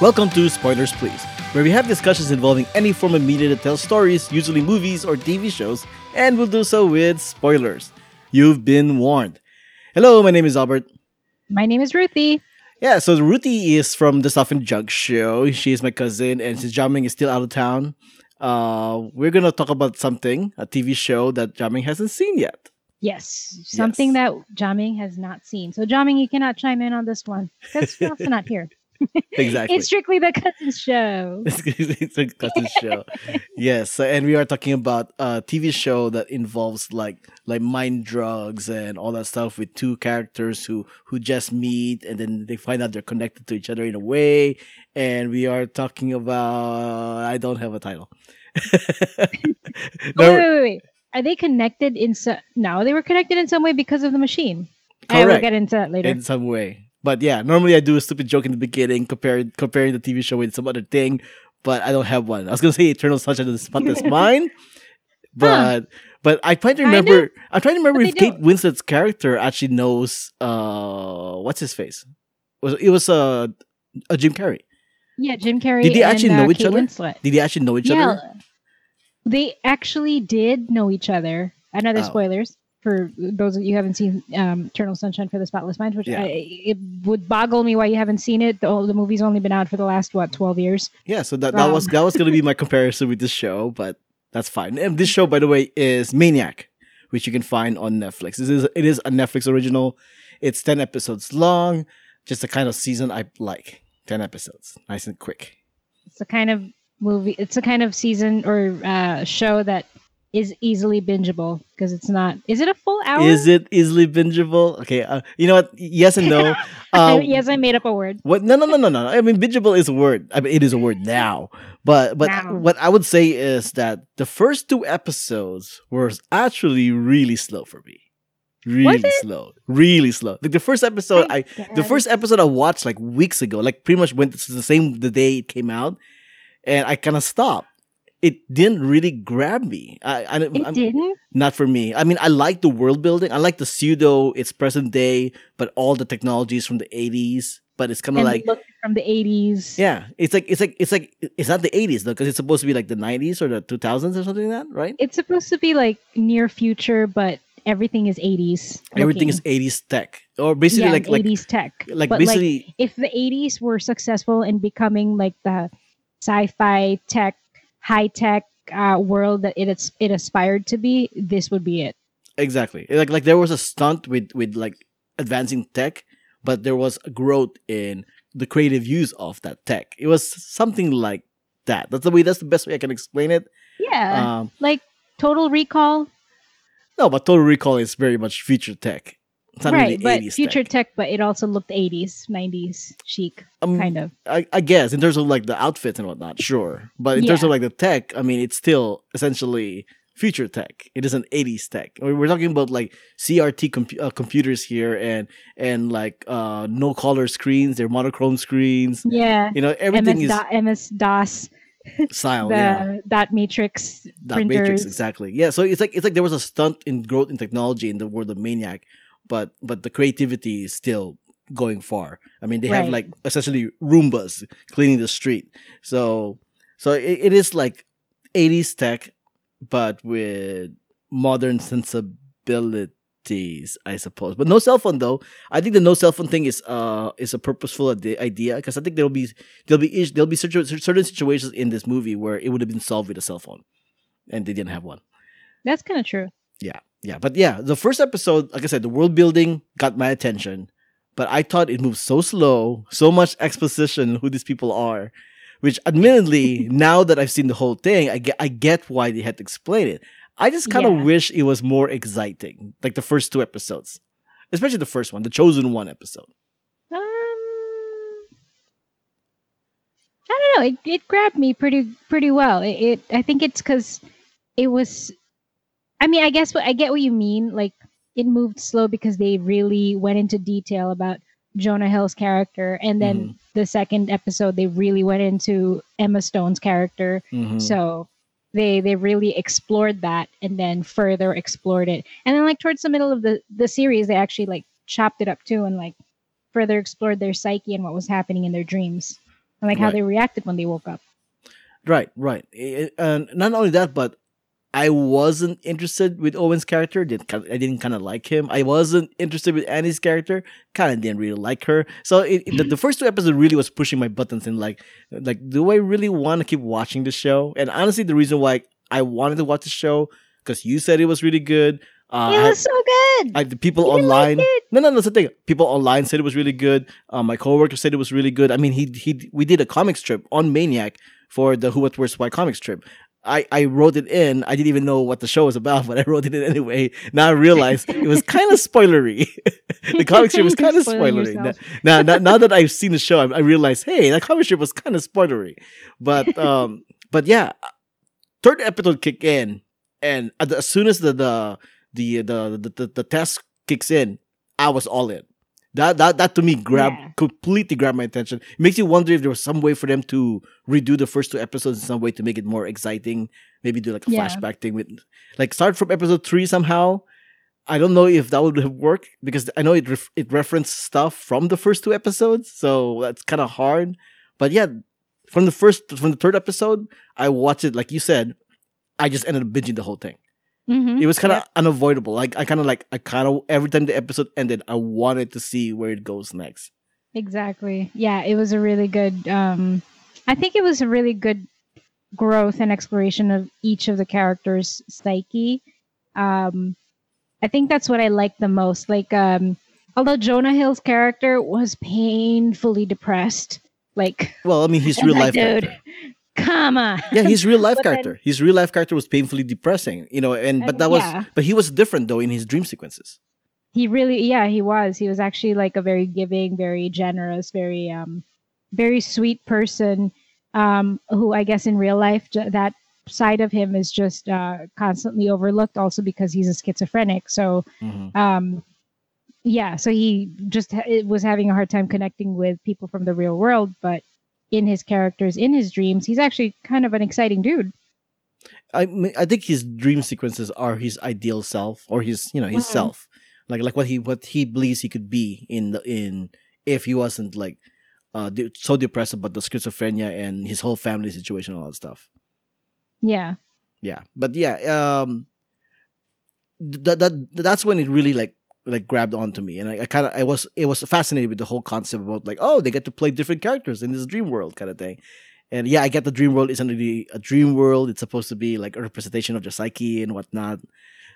Welcome to Spoilers Please, where we have discussions involving any form of media that tells stories, usually movies or TV shows, and we'll do so with spoilers. You've been warned. Hello, my name is Albert. My name is Ruthie. Yeah, so Ruthie is from the Stuff and Jug show. She is my cousin, and since Jaming is still out of town, uh, we're gonna talk about something, a TV show that Jaming hasn't seen yet. Yes, something Yes. that Jaming has not seen. So Jaming, you cannot chime in on this one because you're also not here. Exactly. It's strictly the cousin show. it's a cousin show. yes, so- and we are talking about a TV show that involves like like mind drugs and all that stuff with two characters who who just meet and then they find out they're connected to each other in a way. And we are talking about I don't have a title. No, wait, wait, wait. Are they connected in so? No, they were connected in some way because of the machine. I will get into that later. in some way. But yeah, normally I do a stupid joke in the beginning, comparing comparing the TV show with some other thing, but I don't have one. I was gonna say Eternal Sunshine of the Spotless Mind, but but I trying to remember. I'm trying to remember if Kate don't. Winslet's character actually knows uh what's his face. Was it was uh, a Jim Carrey? yeah, Jim Carrey. Did they and, actually uh, know each Kate other? Winslet. Did they actually know each yeah, other? they actually did know each other. Another Oh. spoilers for those of you who haven't seen um, Eternal Sunshine for the Spotless Mind, which Yeah. I, it would boggle me why you haven't seen it. The, the movie's only been out for the last what twelve years. Yeah, so that, that was Um. that was gonna be my comparison with this show, but that's fine. And this show, by the way, is Maniac, which you can find on Netflix. This is it is a Netflix original. It's ten episodes long, just the kind of season I like. Ten episodes, nice and quick. It's a kind of movie. It's a kind of season or uh, show that is easily bingeable because it's not. Is it a full hour? Is it easily bingeable? Okay, uh, you know what? Yes and no. Um, yes, I made up a word. What? No, no, no, no, no. I mean, bingeable is a word. I mean, it is a word now. But but Now. what I would say is that the first two episodes were actually really slow for me. Really slow. Really slow. Like the first episode, I the first episode I watched like weeks ago, like pretty much went the same the day it came out, and I kind of stopped. It didn't really grab me. I, I It I'm, didn't. not for me. I mean, I like the world building. I like the pseudo. It's present day, but all the technologies from the eighties. But it's kind of like from the eighties. yeah, it's like it's like it's like it's not the eighties though, because it's supposed to be like the nineties or the two thousands or something like that, right? It's supposed to be like near future, but everything is eighties. Everything is eighties tech, or basically yeah, like like eighties tech. like but basically like if the eighties were successful in becoming like the sci-fi tech, high tech uh, world that it it aspired to be, this would be it. exactly like like there was a stunt with with like advancing tech, but there was a growth in the creative use of that tech. It was something like that. That's the way. That's the best way I can explain it. Yeah, Um, like Total Recall, no, but Total Recall is very much future tech. Right? But future tech. tech. but it also looked eighties, nineties chic, Um, kind of. I, I guess in terms of like the outfits and whatnot, sure. But in terms of like the tech, I mean, it's still essentially future tech. It isn't 80s tech. We- We're talking about like CRT compu- uh, computers here and and like uh, no color screens. They're monochrome screens. Yeah, You know, everything MS, is MS DOS, style. the yeah. dot matrix That printers. matrix exactly. Yeah. So it's like it's like there was a stunt in growth in technology in the world of Maniac, but but the creativity is still going far. I mean, they have like essentially Roombas cleaning the street. So so it, it is like 80s tech, but with modern sensibilities, I suppose. But no cell phone though. I think the no cell phone thing is uh is a purposeful ide- idea because I think there'll be there'll be there'll be certain certain situations in this movie where it would have been solved with a cell phone, and they didn't have one. That's kind of true. Yeah, yeah, but yeah, the first episode, like I said, the world building got my attention, but I thought it moved so slow, so much exposition who these people are, which admittedly, now that I've seen the whole thing, I get I get why they had to explain it. I just kind of Yeah. wish it was more exciting, like the first two episodes, especially the first one, the chosen one episode. Um, I don't know. It, it grabbed me pretty pretty well. It, it I think it's because it was. I mean, I guess what I get what you mean. Like it moved slow because they really went into detail about Jonah Hill's character, and then Mhm. the second episode they really went into Emma Stone's character. Mhm. So they they really explored that and then further explored it. And then like towards the middle of the the series, they actually like chopped it up too and like further explored their psyche and what was happening in their dreams. and like how they reacted when they woke up. Right, right. And not only that, but I wasn't interested with Owen's character. Didn't I didn't kind of like him. I wasn't interested with Annie's character. Kind of didn't really like her. So it, it- the, the first two episodes really was pushing my buttons and like, like, do I really want to keep watching the show? And honestly, the reason why I wanted to watch the show because you said it was really good. Uh, it was so good. I, the people You didn't like online. it? no, no, that's the thing. People online said it was really good. Uh, my coworker said it was really good. I mean, he he we did a comic strip on Maniac for the Who What Worst Why comic strip. I, I wrote it in. I didn't even know what the show was about, but I wrote it in anyway. Now I realize it was kind of spoilery. the comic strip was kind of spoilery. Now, now, now, now that I've seen the show, I, I realized, hey, that comic strip was kind of spoilery. But um, but yeah, third episode kick in, and as soon as the the the the the, the, the test kicks in, I was all in. That that that to me grabbed Yeah. completely grabbed my attention. It makes you wonder if there was some way for them to redo the first two episodes in some way to make it more exciting. Maybe do like a Yeah. flashback thing with like start from episode three somehow. I don't know if that would have worked because I know it ref- it referenced stuff from the first two episodes, so that's kind of hard. But yeah, from the first from the third episode, I watched it like you said. I just ended up binging the whole thing. Mhm. It was kind of Yep. unavoidable. Like I kind of like I kind of every time the episode ended, I wanted to see where it goes next. Exactly. Yeah, it was a really good um I think it was a really good growth and exploration of each of the characters' psyche. Um I think that's what I liked the most. Like um although Jonah Hill's character was painfully depressed, like Well, I mean, he's real life dude, character. Come on. Yeah, his real life But then- character. His real life character was painfully depressing, you know. And but that was yeah. but he was different though in his dream sequences. he really yeah he was he was actually like a very giving very generous very um very sweet person um who i guess in real life that side of him is just uh constantly overlooked also because he's a schizophrenic so Mhm. um yeah so he just was having a hard time connecting with people from the real world but in his characters in his dreams he's actually kind of an exciting dude I mean, I think his dream sequences are his ideal self or his you know his Mhm. self, like like what he what he believes he could be in the in if he wasn't like uh de- so depressed about the schizophrenia and his whole family situation and all that stuff. yeah Yeah, but yeah, um, that that that's when it really like like grabbed onto me, and I, I kind of I was it was fascinated with the whole concept about like oh they get to play different characters in this dream world kind of thing. And yeah, I get the dream world isn't really a dream world. It's supposed to be like a representation of the psyche and whatnot.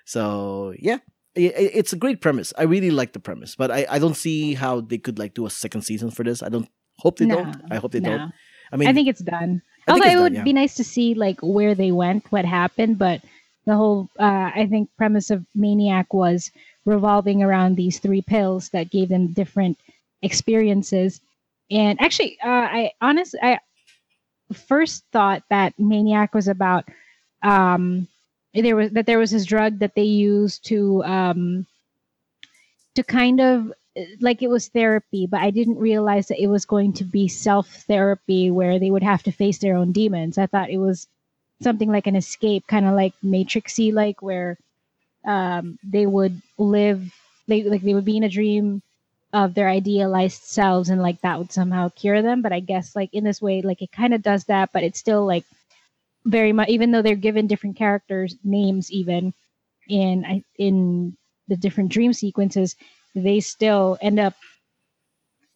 So yeah, i i- it's a great premise. I really like the premise, but I, I don't see how they could like do a second season for this. I don't hope they No, don't. I hope they no. don't. I mean, I think it's done. I Although it's it done, would yeah. be nice to see like where they went, what happened, but the whole uh, I think premise of Maniac was revolving around these three pills that gave them different experiences. And actually, uh, I honestly I first thought that Maniac was about um, there was that there was this drug that they used to um, to kind of like it was therapy, but I didn't realize that it was going to be self therapy where they would have to face their own demons. I thought it was something like an escape, kind of like Matrixy, like where um, they would live, they like they would be in a dream of their idealized selves, and like that would somehow cure them. But I guess like in this way, like it kind of does that, but it's still like very much, even though they're given different characters names, even in in the different dream sequences they still end up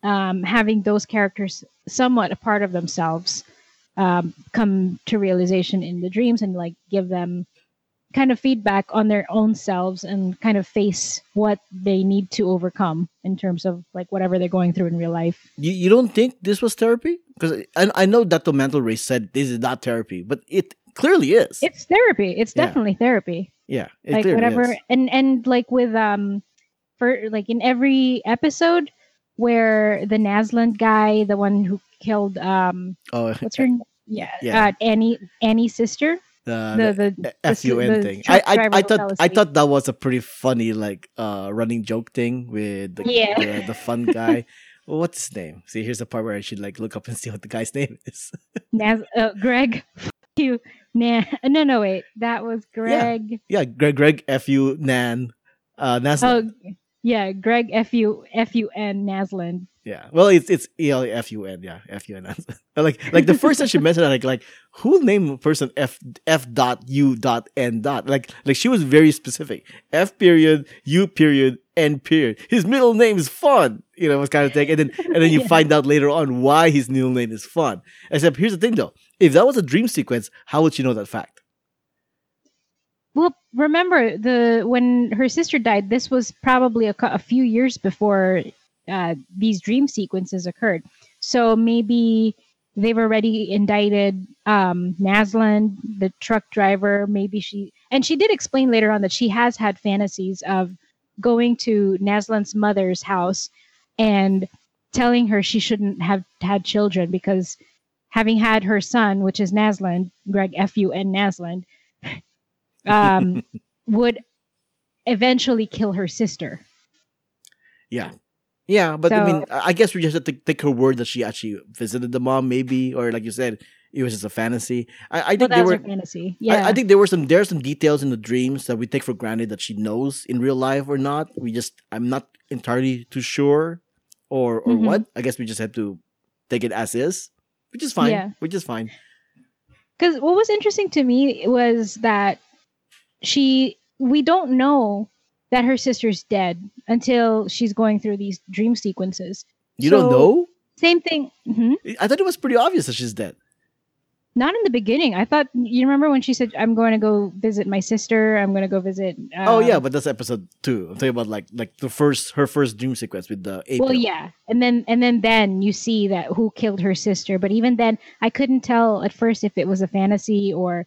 um, having those characters somewhat a part of themselves um, come to realization in the dreams and like give them kind of feedback on their own selves and kind of face what they need to overcome in terms of like whatever they're going through in real life. You, you don't think this was therapy? Because I, I know that the mental race said this is not therapy, but it clearly is. It's therapy. It's Yeah. definitely therapy. yeah, it like whatever is. and and like with um for like in every episode where the Nasland guy, the one who killed um Oh, what's her n- yeah, Yeah. Uh, Annie Annie's sister uh, the the, the, F U N the thing. truck I, I, I thought I thought that was a pretty funny like uh running joke thing with the Yeah. the, the fun guy. what's his name? See, here's the part where I should like look up and see what the guy's name is. Nas- uh, Greg f- you nah no no wait that was Greg yeah, yeah Greg Greg F U Nan uh Nasland. oh yeah Greg F U F U N Nasland Yeah. Well, it's it's E L F U N. Yeah, F U N. like like the first time she mentioned it, like like who named a person F F dot U dot N dot? Like like she was very specific. F period U period N period. His middle name is fun. You know, was kind of thing. And then and then you Yeah. find out later on why his middle name is fun. Except here's the thing though. If that was a dream sequence, how would she know that fact? Well, remember the when her sister died. This was probably a, a few years before uh, these dream sequences occurred. So maybe they've already indicted um, Nasland, the truck driver. Maybe she and she did explain later on that she has had fantasies of going to Nasland's mother's house and telling her she shouldn't have had children because having had her son, which is Nasland, Greg F U N Nasland, um, would eventually kill her sister. Yeah. Yeah, but I mean, I I guess we just have to take her word that she actually visited the mom, maybe, or like you said, it was just a fantasy. I, I think that there was were. fantasy. Yeah. I think there were some there are some details in the dreams that we take for granted that she knows in real life or not. We just I'm not entirely too sure, or or Mhm. what. I guess we just have to take it as is, which is fine. Yeah. Which is fine. Because what was interesting to me was that she, we don't know that her sister's dead until she's going through these dream sequences. You don't know? Same thing. mhm. I thought it was pretty obvious that she's dead. Not in the beginning. I thought you remember when she said, "I'm going to go visit my sister. I'm going to go visit." oh yeah, um, but that's episode two. I'm talking about like like the first her first dream sequence with the April. Well, yeah, and then and then then you see that who killed her sister. But even then, I couldn't tell at first if it was a fantasy or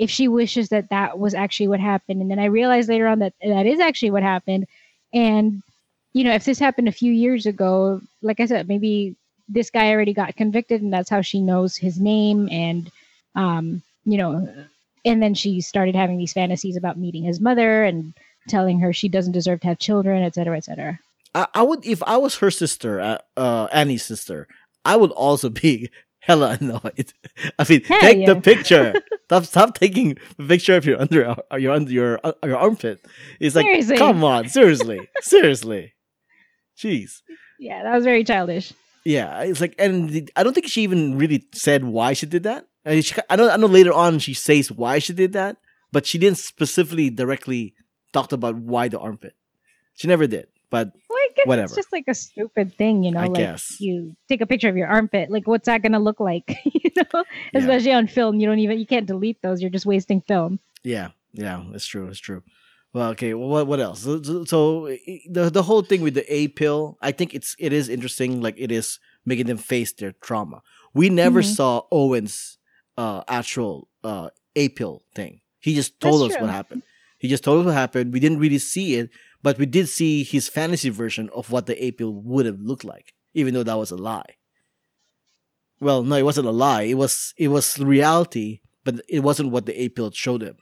if she wishes that that was actually what happened. And then I realized later on that that is actually what happened. And you know, if this happened a few years ago, like I said, maybe this guy already got convicted, and that's how she knows his name. And um, you know, and then she started having these fantasies about meeting his mother and telling her she doesn't deserve to have children, et cetera, et cetera. I, I would if I was her sister, uh, uh, Annie's sister, I would also be hella annoyed. I mean, Hell take the picture. stop, stop taking a picture of your under, uh, your under your uh, your armpit. It's like, Seriously. come on, seriously, seriously. Jeez. Yeah, that was very childish. Yeah, it's like, and the- I don't think she even really said why she did that. I, mean, she, I know, I know. Later on, she says why she did that, but she didn't specifically directly talked about why the armpit. She never did. But guess Whatever. it's just like a stupid thing, you know. I like guess. you take a picture of your armpit. Like, what's that gonna look like? you know, Yeah. especially on film, you don't even you can't delete those. You're just wasting film. Yeah, yeah, it's true. It's true. Well, okay. Well, what what else? So, so- so, the the whole thing with the A pill, I think it's it is interesting. Like it is making them face their trauma. We never Mhm. saw Owen's uh actual uh A pill thing. He just told That's us what happened. He just told us what happened. We didn't really see it, but we did see his fantasy version of what the A pill would have looked like, even though that was a lie. Well, no, it wasn't a lie. It was it was reality, but it wasn't what the A pill showed him.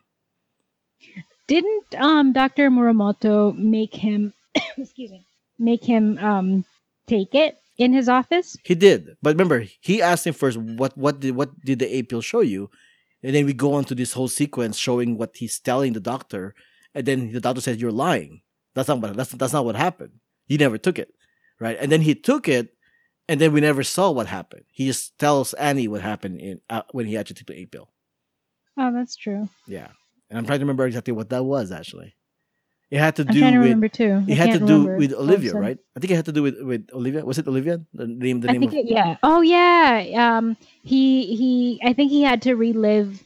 Didn't um Dr. Muramoto make him excuse me make him um take it in his office? He did, but remember, he asked him first, "What what did what did the A pill show you?" And then we go on to this whole sequence showing what he's telling the doctor, and then the doctor says, "You're lying. That's not what that's that's not what happened. He never took it, right?" And then he took it, and then we never saw what happened. He just tells Annie what happened in uh, when he actually took the A pill. Oh, that's true. Yeah, and I'm trying to remember exactly what that was. Actually, it had to do. I'm trying to with remember too. it I had to do with all of a Olivia, sudden. right? I think it had to do with with Olivia. Was it Olivia? The name the I name think of it, yeah. Oh yeah. Um he he I think he had to relive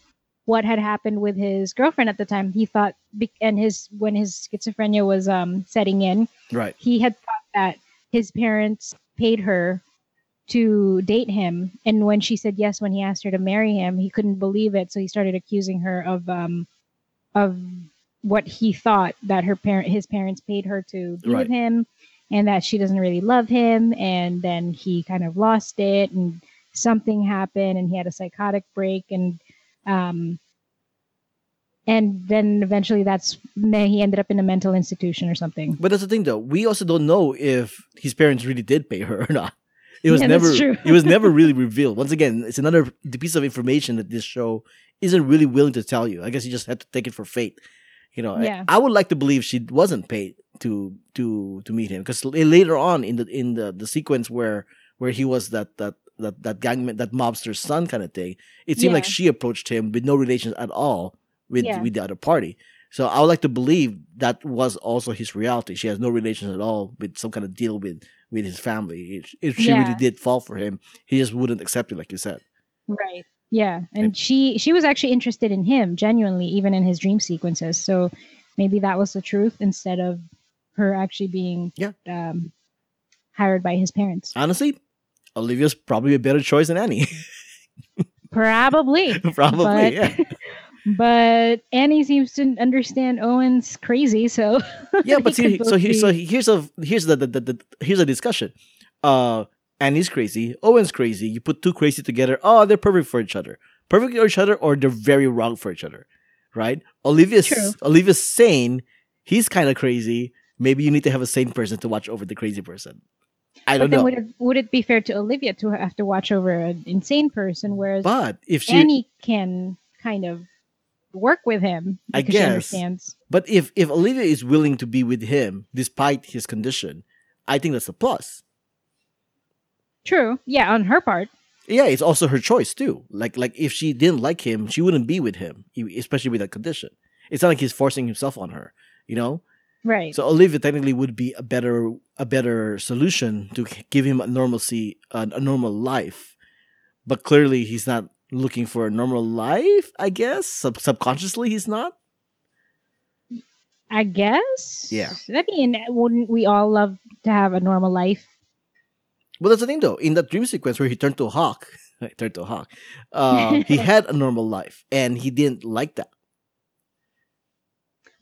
what had happened with his girlfriend at the time. He thought and his when his schizophrenia was um setting in, right. he had thought that his parents paid her to date him and when she said yes when he asked her to marry him, he couldn't believe it, so he started accusing her of um of what he thought that her parent his parents paid her to be Right. with him and that she doesn't really love him and then he kind of lost it and something happened and he had a psychotic break and um and then eventually that's he ended up in a mental institution or something But that's the thing, though. We also don't know if his parents really did pay her or not. It was Yeah, never. it was never really revealed. Once again, it's another piece of information that this show isn't really willing to tell you. I guess you just have to take it for fate. You know, I- Yeah. I, would like to believe she wasn't paid to to to meet him because later on in the in the, the sequence where where he was that that that that gangman that mobster's son kind of thing, it seemed like she approached him with no relations at all with Yeah. with the other party. So I would like to believe that was also his reality. She has no relations at all with some kind of deal with with his family. If, she really did fall for him, he just wouldn't accept it, like you said. Right. Yeah, and she she was actually interested in him genuinely, even in his dream sequences. So maybe that was the truth instead of her actually being Yeah. um, hired by his parents. Honestly, Olivia's probably a better choice than Annie. Probably. probably, But- yeah. But Annie seems to understand Owen's crazy, so yeah, but see, so both here, be- so here's a here's the, the, the, the here's a discussion. Uh, Annie's crazy, Owen's crazy. You put two crazy together. Oh, they're perfect for each other. Perfect for each other, or they're very wrong for each other, right? Olivia's True. Olivia's sane. He's kind of crazy. Maybe you need to have a sane person to watch over the crazy person. I don't then know. would it would it be fair to Olivia to have to watch over an insane person, whereas But if she, Annie can kind of work with him I because she guess. understands. but if if Olivia is willing to be with him despite his condition, I think that's a plus. True. Yeah, on her part. Yeah, it's also her choice too. Like like if she didn't like him, she wouldn't be with him, especially with that condition. It's not like he's forcing himself on her, you know. Right. So Olivia technically would be a better a better solution to give him a normalcy a, a normal life, but clearly he's not looking for a normal life. I guess Sub- subconsciously he's not. I guess. Yeah. I mean, wouldn't we all love to have a normal life? Well, that's the thing though. In that dream sequence where he turned to a hawk, turned to a hawk, uh, he had a normal life, and he didn't like that.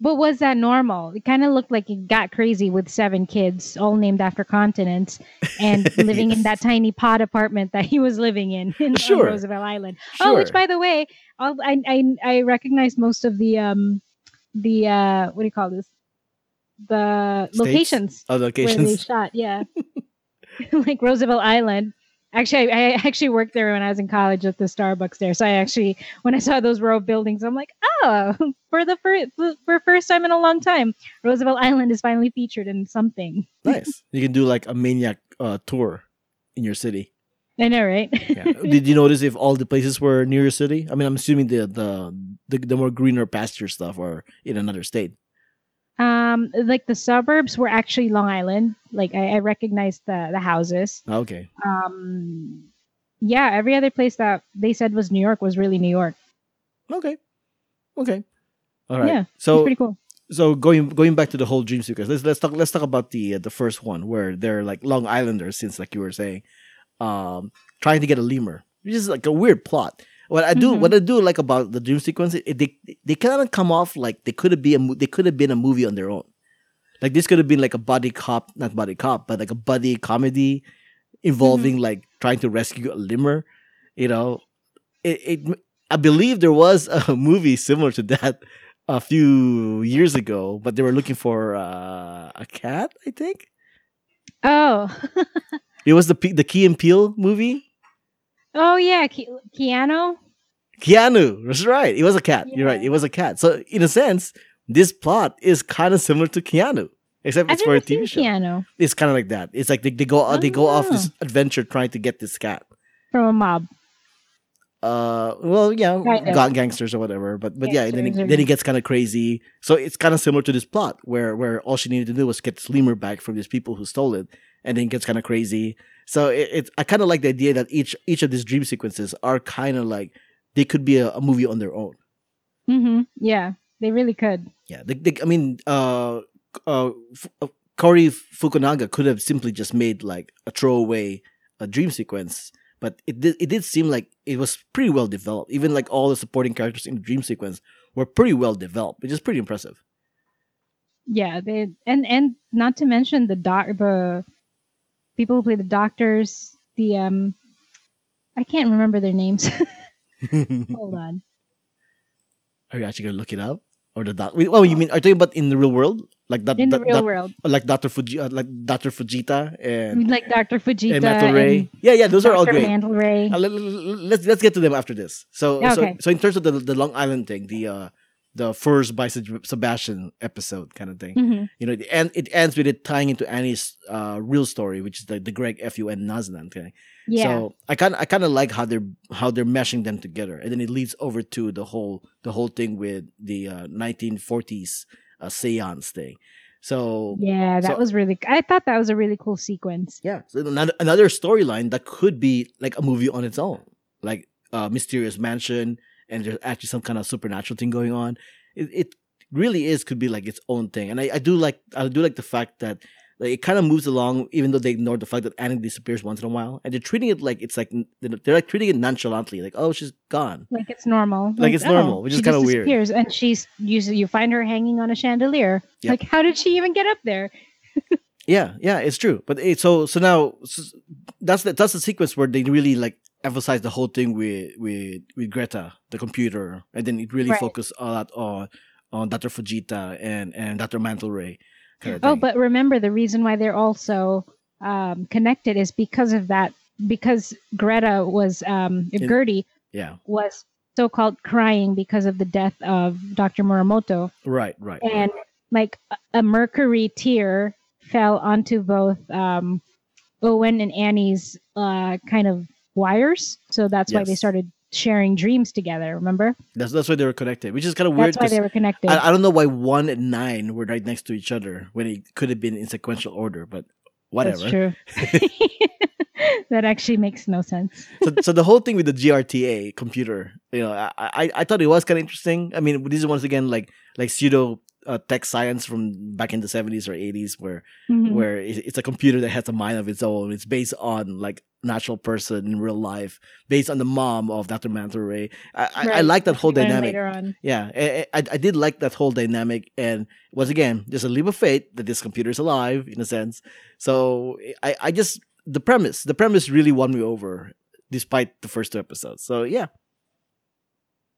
But was that normal? It kind of looked like it got crazy with seven kids, all named after continents, and living in that tiny pod apartment that he was living in, in Sure. Roosevelt Island. Oh, which by the way, I I I recognize most of the um the uh what do you call this? The States? locations Other where they shot. Yeah, like Roosevelt Island. Actually, I, I actually worked there when I was in college at the Starbucks there. So I actually, when I saw those row of buildings, I'm like, oh, for the first for first time in a long time, Roosevelt Island is finally featured in something. nice. You can do like a maniac uh, tour in your city. I know, right? Yeah. Did you notice if all the places were near your city? I mean, I'm assuming the the the, the more greener pasture stuff are in another state. Um, like the suburbs were actually Long Island. Like I, I recognized the the houses. Okay. Um, yeah, every other place that they said was New York was really New York. Okay. Okay. All right. Yeah, So pretty cool. so going going back to the whole dream sequence. Let's let's talk let's talk about the uh, the first one where they're like Long Islanders, since like you were saying, um, trying to get a lemur, which is like a weird plot. What I do Mhm. what I do like about the dream sequence, it, they they kind of come off like they could have been a they could have been a movie on their own. Like this could have been like a buddy cop, not buddy cop, but like a buddy comedy involving like trying to rescue a lemur. You know, it, it I believe there was a movie similar to that a few years ago, but they were looking for uh, a cat. I think Oh, it was the P- the Key and Peele movie. Oh yeah, Ke- Keanu. Keanu, that's right. It was a cat. You're right. It was a cat. So in a sense, this plot is kind of similar to Keanu, except I've it's for a TV show. Keanu It's kind of like that. It's like they, they go they go off this Oh. adventure trying to get this cat. from a mob. uh well yeah got gangsters or whatever but but yeah then he, Gangsters or- then he gets kind of crazy so it's kind of similar to this plot where where all she needed to do was get this lemur back from these people who stole it and then it gets kind of crazy so it, it's i kind of like the idea that each each of these dream sequences are kind of like they could be a, a movie on their own hmm Yeah, they really could. yeah they, they, i mean uh uh F- uh, Fukunaga could have simply just made like a throwaway a dream sequence but it did it did seem like it was pretty well developed. Even like all the supporting characters in the dream sequence were pretty well developed, which is pretty impressive. Yeah, they and and not to mention the doc the people who play the doctors. The um, I can't remember their names. Hold on. Are you actually gonna look it up? Or the doc? Oh, you mean are you talking about in the real world, like that, In the that- real that- world, like Doctor Fuji, uh, like Doctor Fujita and like Dr. Fujita and Mantle Ray? Yeah, yeah, those are all Dr. great. Mantle Ray. Uh, let, us let's get to them after this. So, so so in terms of the the Long Island thing, the uh the first by Sebastian episode kind of thing. Mhm. You know, and it ends with it tying into Annie's uh, real story, which is the, the Greg F U N Nasland thing. Yeah. So I kind I kind of like how they're how they're meshing them together, and then it leads over to the whole the whole thing with the uh, 1940s uh, seance thing. So yeah, that so- was really. I thought that was a really cool sequence. yeah, so another another storyline that could be like a movie on its own, like uh, Mysterious Mansion, and there's actually some kind of supernatural thing going on. It, it really is could be like its own thing, and I, I do like I do like the fact that like it kind of moves along, even though they ignore the fact that Annie disappears once in a while, and they're treating it like it's like they're like treating it nonchalantly, like oh she's gone. Like it's normal. Like it's oh, normal, which is kinda just weird. disappears, And she's you you find her hanging on a chandelier. Yep. Like how did she even get up there? Yeah, yeah, it's true. But it, so so now s that's the that's the sequence where they really like emphasize the whole thing with with with Greta, the computer, and then it really Right. focus a lot on on Dr. Fujita and and Dr. Mantle Ray. Kind of Oh, but remember the reason why they're also um, connected is because of that. Because Greta was um, In- Gertie yeah, was so-called crying because of the death of Dr. Muramoto, right, right. and like a- a mercury tear fell onto both um, Owen and Annie's uh, kind of wires. So that's why they started sharing dreams together. Remember? That's that's why they were connected, which is kind of weird. That's why they were connected. I, I don't know why one and nine were right next to each other when it could have been in sequential order, but whatever. That's true. that actually makes no sense. so, so the whole thing with the GRTA computer, you know, I I, I thought it was kind of interesting. I mean, this is once again like like pseudo uh, tech science from back in the seventies or eighties, where Mhm. where it's a computer that has a mind of its own. It's based on like natural person in real life, based on the mom of Dr. Mantle Ray. I, I, I like that whole dynamic. later on. Yeah, I, I, I did like that whole dynamic, and once again, there's a leap of faith that this computer is alive in a sense. So I, I just the premise, the premise really won me over, despite the first two episodes. So yeah,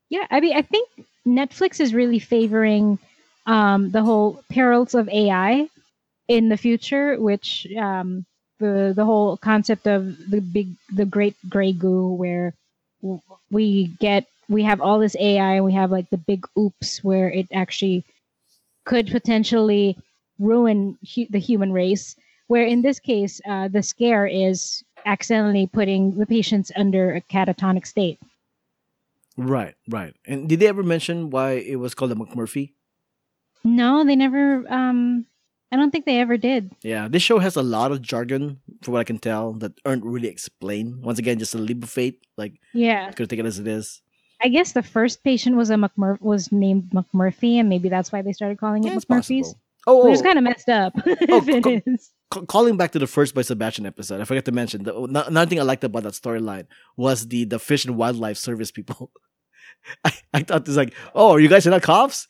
Yeah, I mean, I think Netflix is really favoring um, the whole perils of AI in the future, which um, the the whole concept of the big, the great gray goo, where we get we have all this AI and we have like the big oops, where it actually could potentially ruin hu- the human race. Where in this case, uh, the scare is accidentally putting the patients under a catatonic state. right, right. And did they ever mention why it was called a McMurphy? No, they never. Um, I don't think they ever did. Yeah, this show has a lot of jargon, from what I can tell, that aren't really explained. Once again, just a leap of faith. Like, Yeah, I could take it as it is. I guess the first patient was a McMur- was named McMurphy, and maybe that's why they started calling it McMurphy's. Oh, Which is kind of messed up if it co- is. ca- calling back to the first by Sebastian episode, I forgot to mention the no- another thing I liked about that storyline was the the fish and wildlife service people. I, I thought it's like, oh, are you guys are not cops.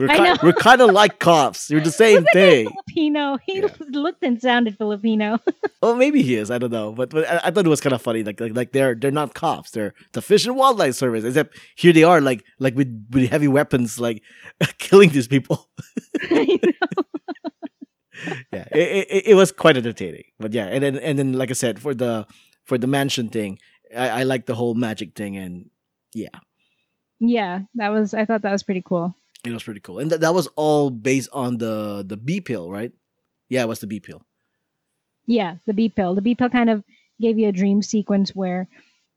We're kind, we're kind of like cops. You're the same thing. Filipino. He Yeah. looked and sounded Filipino. Oh, maybe he is. I don't know, but but I, I thought it was kind of funny. Like like like they're they're not cops. They're the fish and wildlife service. Except here they are, like like with with heavy weapons, like killing these people. yeah, it, it, it was quite entertaining. But yeah, and then and then like I said, for the for the mansion thing, I, I like the whole magic thing, and yeah. yeah, that was. I thought that was pretty cool. It was pretty cool. And that that was all based on the the B pill, right? Yeah, it was the B pill. Yeah, the B pill. The B pill kind of gave you a dream sequence where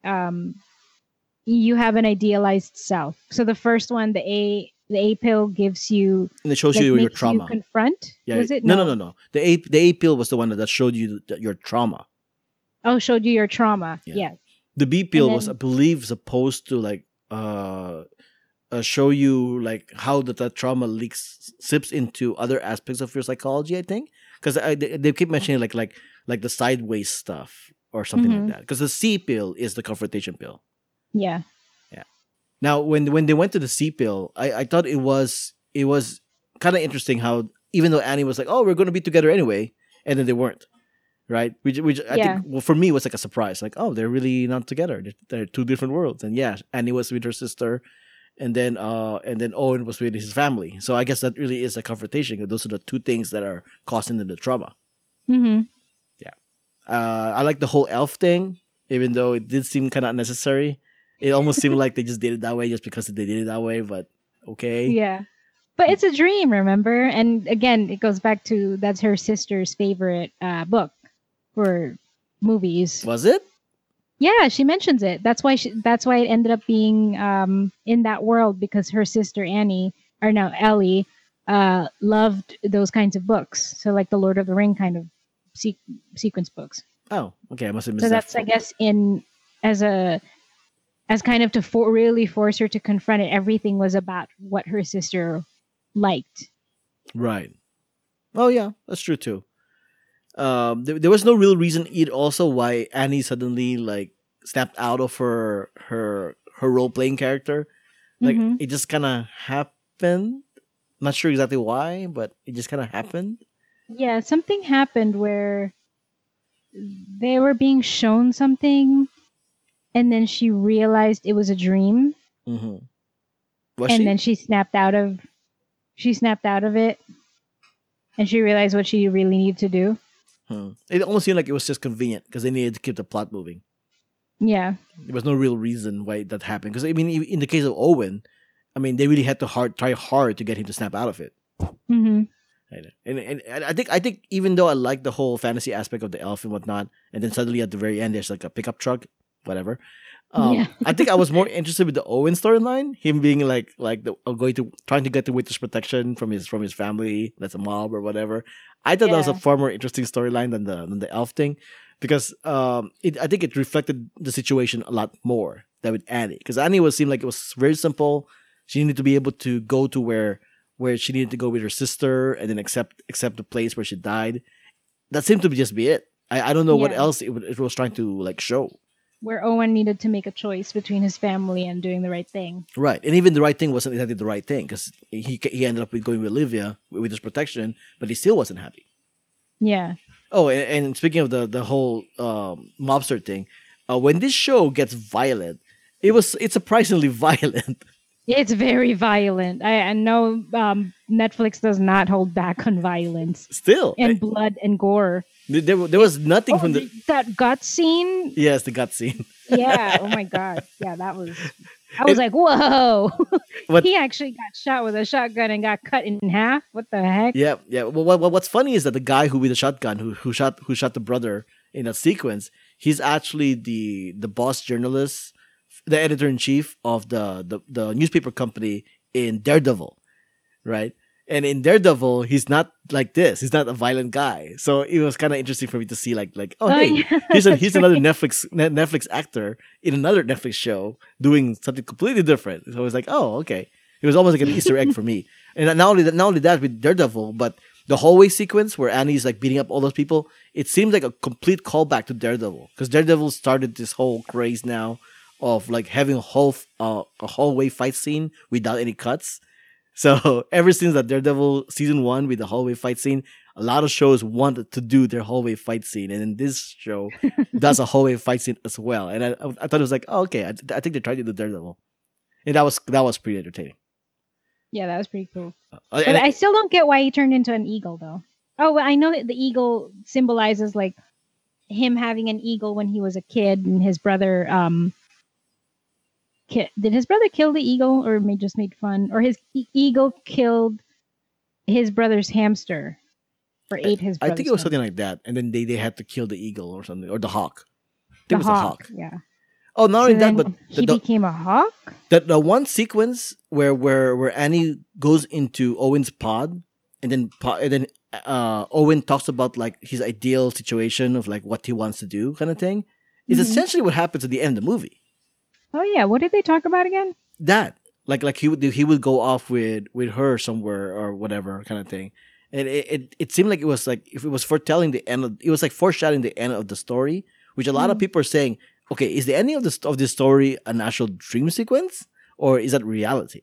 um, you have an idealized self. So the first one, the A, the A pill gives you And it shows like, you your trauma. You confront. yeah, Was it no, no, no, no. The A the A pill was the one that, showed you your trauma. Oh, showed you your trauma. Yeah. Yeah. The B pill was, I then- believe, supposed to like uh, uh show you like how that, that trauma leaks sips into other aspects of your psychology. I think because they, they keep mentioning like like like the sideways stuff or something Mhm. like that. Because the C pill is the confrontation pill. Yeah. Yeah. Now, when when they went to the C pill, I, I thought it was it was kind of interesting how even though Annie was like, "Oh, we're going to be together anyway," and then they weren't, right? Which which I Yeah. think well for me was like a surprise, like, "Oh, they're really not together. They're, they're two different worlds." And yeah, Annie was with her sister, and then uh and then Owen was with his family. So I guess that really is a confrontation. 'cause Those are the two things that are causing them the trauma. Mm-hmm. Yeah, uh, I like the whole elf thing, even though it did seem kind of unnecessary. It almost seemed like they just did it that way just because they did it that way. But Okay. Yeah. But it's a dream, remember? And again, it goes back to that's her sister's favorite uh, book for movies. Was it? Yeah, she mentions it. That's why she, that's why it ended up being um, in that world because her sister Annie or no Ellie uh, loved those kinds of books. So like the Lord of the Ring kind of se- sequence books. Oh, okay. I must have missed So that. that's I guess in as a as kind of to for, really force her to confront it. Everything was about what her sister liked. Right. Oh yeah, that's true too. Um, there, there was no real reason it also why Annie suddenly like snapped out of her her her role playing character. Like Mhm. it just kind of happened. Not sure exactly why, but it just kind of happened. Yeah, something happened where they were being shown something, and then she realized it was a dream, Mm-hmm. Was and she? then she snapped out of she snapped out of it, and she realized what she really needed to do. Hmm. It almost seemed like it was just convenient because they needed to keep the plot moving. Yeah, There was no real reason why that happened. Because I mean, in the case of Owen, I mean, they really had to hard try hard to get him to snap out of it. hmm And, and and I think I think even though I like the whole fantasy aspect of the elf and whatnot, and then suddenly at the very end there's like a pickup truck, whatever. Um, Yeah. I think I was more interested with the Owen storyline, him being like like the uh, going to trying to get the witness protection from his from his family, that's a mob or whatever. I thought that was a far more interesting storyline than the than the elf thing, because um, it I think it reflected the situation a lot more than with Annie, because Annie was seemed like it was very simple. She needed to be able to go to where where she needed to go with her sister and then accept accept the place where she died. That seemed to be just be it. I, I don't know what else it, it was trying to like show. Where Owen needed to make a choice between his family and doing the right thing. Right, and even the right thing wasn't exactly the right thing because he he ended up with going with Olivia with his protection, but he still wasn't happy. Yeah, Oh, and, and speaking of the the whole um, mobster thing, uh, when this show gets violent, it was it's surprisingly violent. it's very violent. I, I know um, Netflix does not hold back on violence Still, and I- blood and gore. There, there was nothing Oh, from the that gut scene yes the gut scene. yeah. Oh my god. Yeah, that was. I was like, whoa. What- he actually got shot with a shotgun and got cut in half. What the heck? Yeah, yeah. Well, what, what- what's funny is that the guy who with the shotgun, who who shot who shot the brother in that sequence, he's actually the the boss journalist, the editor in chief of the, the the newspaper company in Daredevil, right? And in Daredevil, he's not like this. He's not a violent guy. So it was kind of interesting for me to see, like, like, oh, Oh, hey, yeah, he's a, he's right. another Netflix Netflix actor in another Netflix show doing something completely different. So I was like, oh, okay. It was almost like an Easter egg for me. And not only that, not only that with Daredevil, but the hallway sequence where Annie's like beating up all those people, it seems like a complete callback to Daredevil because Daredevil started this whole craze now of like having a whole uh, a hallway fight scene without any cuts. So ever since that Daredevil season one with the hallway fight scene, a lot of shows wanted to do their hallway fight scene, and then this show does a hallway fight scene as well. And I, I thought it was like, oh, okay, I, I think they tried to do Daredevil, and that was that was pretty entertaining. Yeah, that was pretty cool. Uh, But and I still don't get why he turned into an eagle, though. Oh, well, I know that the eagle symbolizes like him having an eagle when he was a kid, and his brother. Um, ki- did his brother kill the eagle, or may just made fun, or his e- eagle killed his brother's hamster, or ate his? Brother. I think it was something like that, and then they, they had to kill the eagle or something or the hawk. I think The it was hawk, a hawk. Yeah. Oh, not So only that, but the, he the, became a hawk. That the one sequence where where where Annie goes into Owen's pod, and then and then uh, Owen talks about like his ideal situation of like what he wants to do, kind of thing, is Mhm. essentially what happens at the end of the movie. Oh yeah, what did they talk about again? That like like he would he would go off with with her somewhere or whatever kind of thing. And it, it, it seemed like it was like if it was foretelling the end of it was like foreshadowing the end of the story, which a lot of Mm. people are saying, okay, is the ending of this of this story an actual dream sequence or is that reality?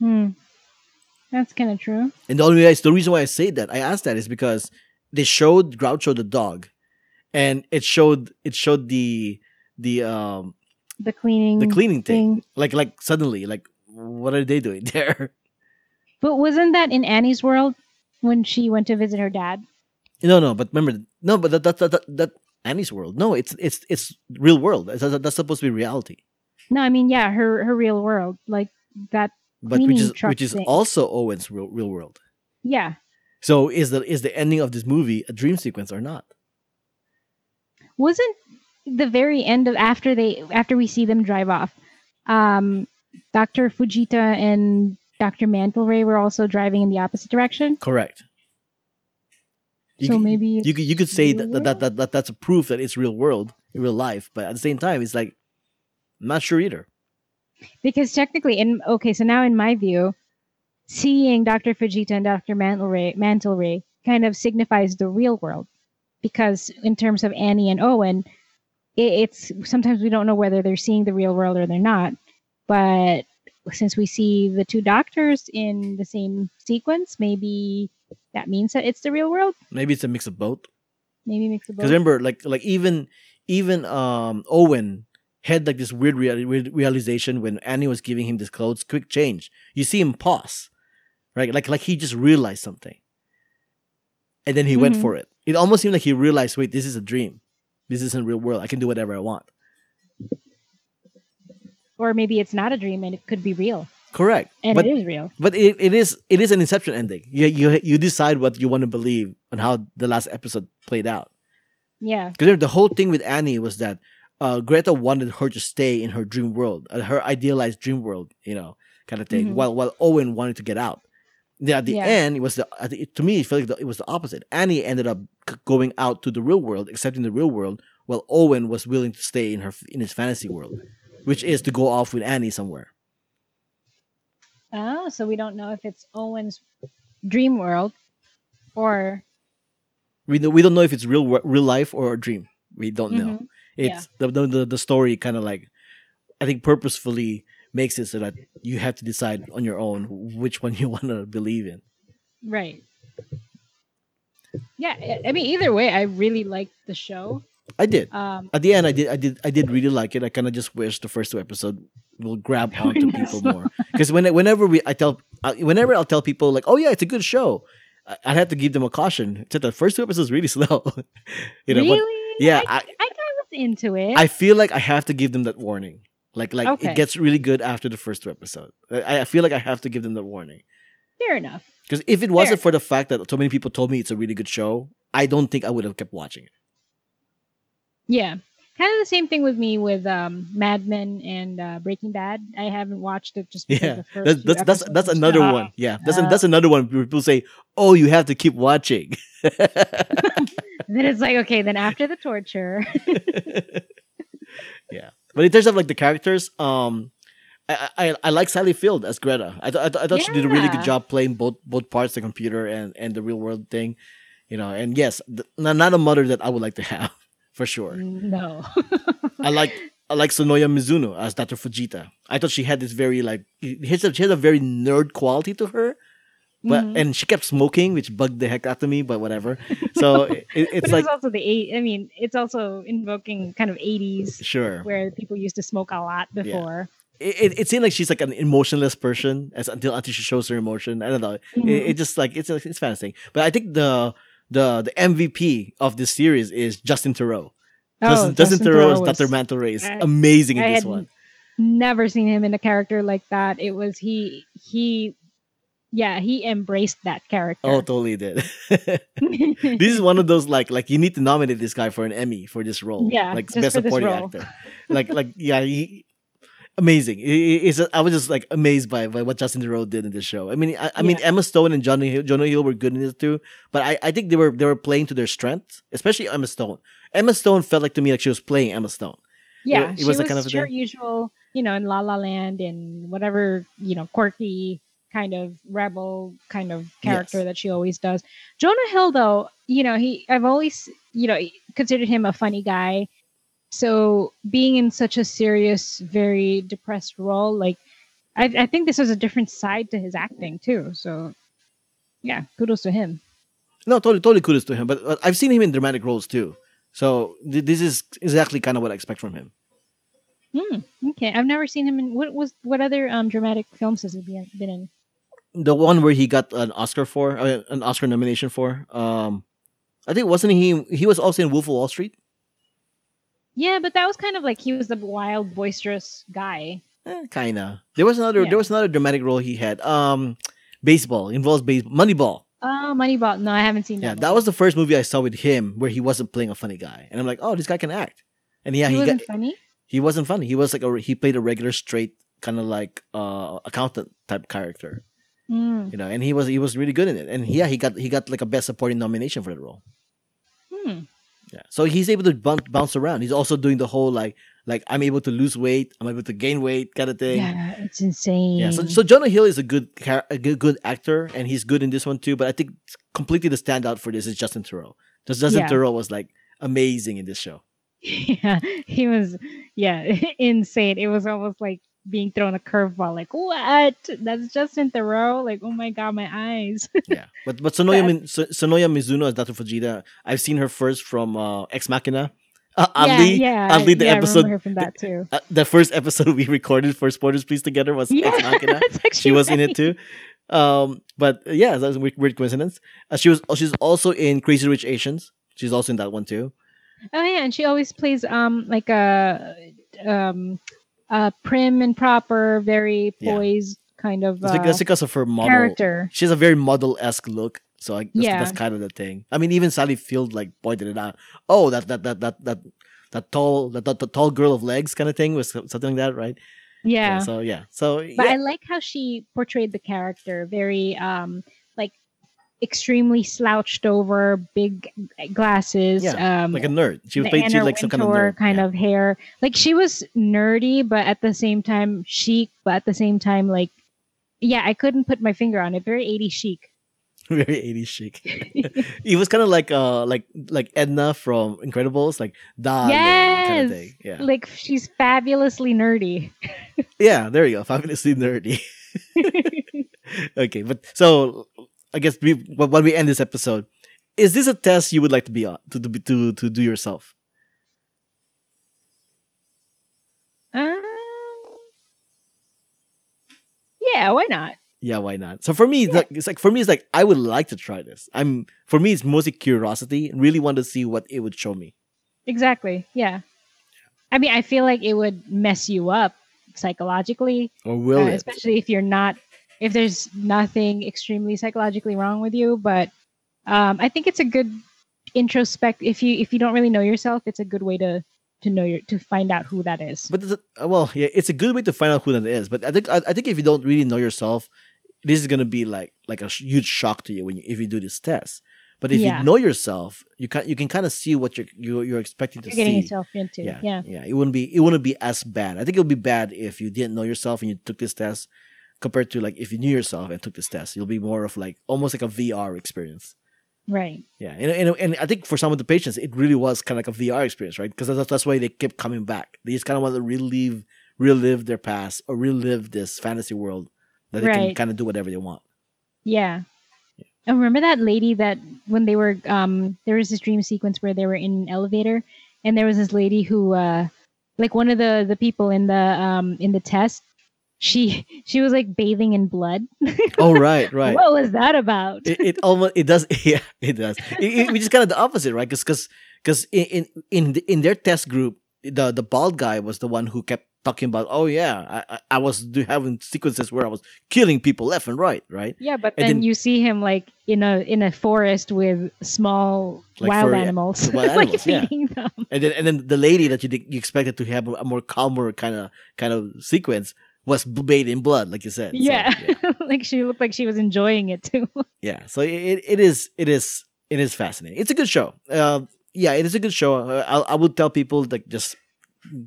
Hmm. That's kind of true. And the only the reason why I say that I asked that is because they showed Groucho the dog, and it showed it showed the the um The cleaning. the cleaning thing. thing. Like like suddenly like what are they doing there? But wasn't that in Annie's world when she went to visit her dad? No no, but remember no, but that that that, that, that Annie's world. No, it's it's it's real world. That's, that's supposed to be reality. No, I mean, yeah, her her real world, like that. but which is which is thing. also Owen's real, real world. Yeah, So is the is the ending of this movie a dream sequence or not? Wasn't the very end of after they after we see them drive off. Um, Doctor Fujita and Doctor Mantle-Ray were also driving in the opposite direction. Correct. You so could- maybe you could you could say that, that, that, that, that that's a proof that it's real world, real life, but at the same time, it's like I'm not sure either. because technically in okay so now in my view seeing dr fujita and dr mantle-ray, mantle-ray kind of signifies the real world because in terms of annie and owen it, it's sometimes we don't know whether they're seeing the real world or they're not but since we see the two doctors in the same sequence maybe that means that it's the real world Maybe it's a mix of both. maybe mix of both Because remember, like like even even um Owen had like this weird, real, weird realization when Annie was giving him this clothes. Quick change. You see him pause, right? Like like he just realized something, and then he went Mhm. for it. It almost seemed like he realized, wait, this is a dream. This isn't real world. I can do whatever I want. or maybe it's not a dream and it could be real Correct. and but it is real but it, it is it is an Inception ending. You you you decide what you want to believe on how the last episode played out. yeah Because the whole thing with Annie was that uh, Greta wanted her to stay in her dream world, uh, her idealized dream world, you know, kind of thing. Mhm. While while Owen wanted to get out. Yeah, at the Yeah. end, it was the to me it felt like the, it was the opposite. Annie ended up c- going out to the real world, accepting the real world, while Owen was willing to stay in her in his fantasy world, which is to go off with Annie somewhere. Oh, so we don't know if it's Owen's dream world or We don't, we don't know if it's real real life or a dream. We don't know. Mhm. It's the, the the the story kind of like I think purposefully makes it so that you have to decide on your own which one you want to believe in. right. Yeah, I- mean either way, I really liked the show. I did. Um, At the end, I did. I did. I did really like it. I kind of just wish the first two episodes will grab onto people more. Because when whenever we, I tell, whenever I'll tell people like, oh yeah, it's a good show, I, I have to give them a caution. Except the first two episodes really slow. you know, really? but yeah, I, I, I kind of was into it. I feel like I have to give them that warning. Like like Okay. it gets really good after the first two episodes. I, I feel like I have to give them the warning. Fair enough. Because if it wasn't Fair. for the fact that so many people told me it's a really good show, I don't think I would have kept watching it. Yeah. Kind of the same thing with me with um, Mad Men and uh, Breaking Bad. I haven't watched it just because Yeah, the first that's that's that's, that's another Ah. one. Yeah, that's uh, that's another one. where People say, "Oh, you have to keep watching." Then it's like okay, then after the torture, yeah, but in terms of like the characters, um, I I, I like Sally Field as Greta. I, th- I, th- I thought she did a really good job playing both both parts, the computer and and the real world thing. You know, and yes, th- not, not a mother that I would like to have for sure. no. I like I like Sonoya Mizuno as Dr. Fujita. I thought she had this very like she has a, she has a very nerd quality to her. But Mhm. and she kept smoking, which bugged the heck out of me. But whatever. So it, but it's it like was also the eight. I mean, it's also invoking kind of eighties sure. where people used to smoke a lot before. It, it, it seemed like she's like an emotionless person as until until she shows her emotion. I don't know. It, Mhm. it just like it's it's fantastic. But I think the the the MVP of this series is Justin Theroux. Oh, Justin, Justin as was- Dr. Mantle Ray is I- amazing in I this had one. Never seen him in a character like that. It was he. He. Yeah, he embraced that character. Oh, totally did. this is one of those like like you need to nominate this guy for an Emmy for this role. Yeah, like best supporting actor. Like like yeah, he, amazing. It- it- it's I was just like amazed by, by what Justin Theroux did in this show. I mean, I, I mean Yeah. Emma Stone and Johnny Hill, Jonah Hill were good in this too, but I, I think they were they were playing to their strengths, especially Emma Stone. Emma Stone felt like to me like she was playing Emma Stone. yeah, it she was was, kind of her usual, you know, in La La Land and whatever, you know, quirky kind of rebel kind of character Yes. that she always does. Jonah Hill, though, you know, he I've always, you know, considered him a funny guy. So being in such a serious, very depressed role, like I, I think this was a different side to his acting too. So yeah, kudos to him. No, totally totally kudos to him. But, but I've seen him in dramatic roles too. So th- this is exactly kind of what I expect from him. Hmm, okay, I've never seen him in what was what other um dramatic films has he been, been in? The one where he got an Oscar for uh, an Oscar nomination for. Um, I think wasn't he? He was also in Wolf of Wall Street. Yeah, but that was kind of like he was the wild, boisterous guy. Eh, kinda. There was another. Yeah. There was another dramatic role he had. Um, baseball involves baseball. Moneyball. Oh, Moneyball. No, I haven't seen that. Yeah, one. that was the first movie I saw with him where he wasn't playing a funny guy, and I'm like, oh, this guy can act. And yeah, he, he, wasn't got, funny. he wasn't funny. He was like a he played a regular straight kind of like uh accountant type character, Mm. you know, and he was he was really good in it. And yeah, he got he got like a best supporting nomination for the role. Hmm. Yeah, so he's able to bounce, bounce around. He's also doing the whole like like I'm able to lose weight, I'm able to gain weight kind of thing. Yeah, it's insane. Yeah, so, so Jonah Hill is a good a good good actor, and he's good in this one too. But I think completely the standout for this is Justin Theroux. Just Justin Yeah. Theroux was like amazing in this show. yeah, he was. Yeah, insane. It was almost like being thrown a curveball. Like what? That's Justin Theroux. Like oh my god, my eyes. Yeah, but but Sonoya Min- So- Sonoya Mizuno as Dr. Fujita. I've seen her first from uh, Ex Machina. Uh, oddly, yeah, yeah, oddly, the yeah, I episode, her from that too. uh, the first episode we recorded for Spoilers Please together was Yeah, Ex Machina. she was in it too. Um, but uh, yeah, that's a weird, weird coincidence. Uh, she was. oh, She's also in Crazy Rich Asians. She's also in that one too. Oh yeah, and she always plays um like a um a prim and proper, very Yeah. poised kind of That's, uh, that's because of her model. character. She has a very model esque look. So I, that's, Yeah. that's kind of the thing. I mean, even Sally Field like pointed it out. Oh, that that that that that that tall that, that, that tall girl of legs kind of thing was something like that, right? Yeah. So yeah. So but yeah. I like how she portrayed the character very um extremely slouched over, big glasses, Yeah, um like a nerd. She was played she like some kind of nerd. kind yeah. of hair. Like she was nerdy, but at the same time chic, but at the same time like yeah, I couldn't put my finger on it. Very 80s chic. very 80s chic. it was kind of like uh like like Edna from Incredibles, like darling kind of Yes! thing. Yeah. like she's fabulously nerdy. Yeah, there you go. Fabulously nerdy. okay, but so I guess we, when we end this episode, is this a test you would like to be on to to to, to do yourself? Um, yeah, why not? Yeah, why not? So for me, it's like it's like for me, it's like I would like to try this. I'm for me, it's mostly curiosity. Really want to see what it would show me. Exactly. Yeah. I mean, I feel like it would mess you up psychologically, Or will uh, especially if you're not, if there's nothing extremely psychologically wrong with you. But um, I think it's a good introspect. If you if you don't really know yourself, it's a good way to to know your to find out who that is. But well, yeah, it's a good way to find out who that is. But I think I, I think if you don't really know yourself, this is gonna be like like a huge shock to you when you, if you do this test. But if Yeah. you know yourself, you can you can kind of see what you're you're, you're expecting to You're getting see. yourself into. yeah, Yeah. yeah. It wouldn't be it wouldn't be as bad. I think it would be bad if you didn't know yourself and you took this test, compared to like if you knew yourself and took this test. you'll be more of like almost like a VR experience. Right. Yeah, and, and, and I think for some of the patients, it really was kind of like a VR experience, right? Because that's, that's why they kept coming back. They just kind of want to relive, relive their past or relive this fantasy world that they can kind of do whatever they want. Yeah. I remember that lady that when they were um there was this dream sequence where they were in an elevator and there was this lady who uh like one of the the people in the um in the test she she was like bathing in blood. Oh, right, right. What was that about? it, it almost it does yeah it does it, it- which is kind of the opposite right because because in in in, the, in their test group the the bald guy was the one who kept talking about oh yeah I I, was do, having sequences where I was killing people left and right right yeah, but then, then- you see him like in a in a forest with small Like wild furry- animals, wild like animals, yeah. feeding them. and then and then the lady that you you expected to have a more calmer kind of kind of sequence was bathed in blood like you said So, Yeah. yeah. like she looked like she was enjoying it too. Yeah, so it, it is it is it is fascinating. It's a good show. Uh, yeah, it is a good show. Uh, I I would tell people like just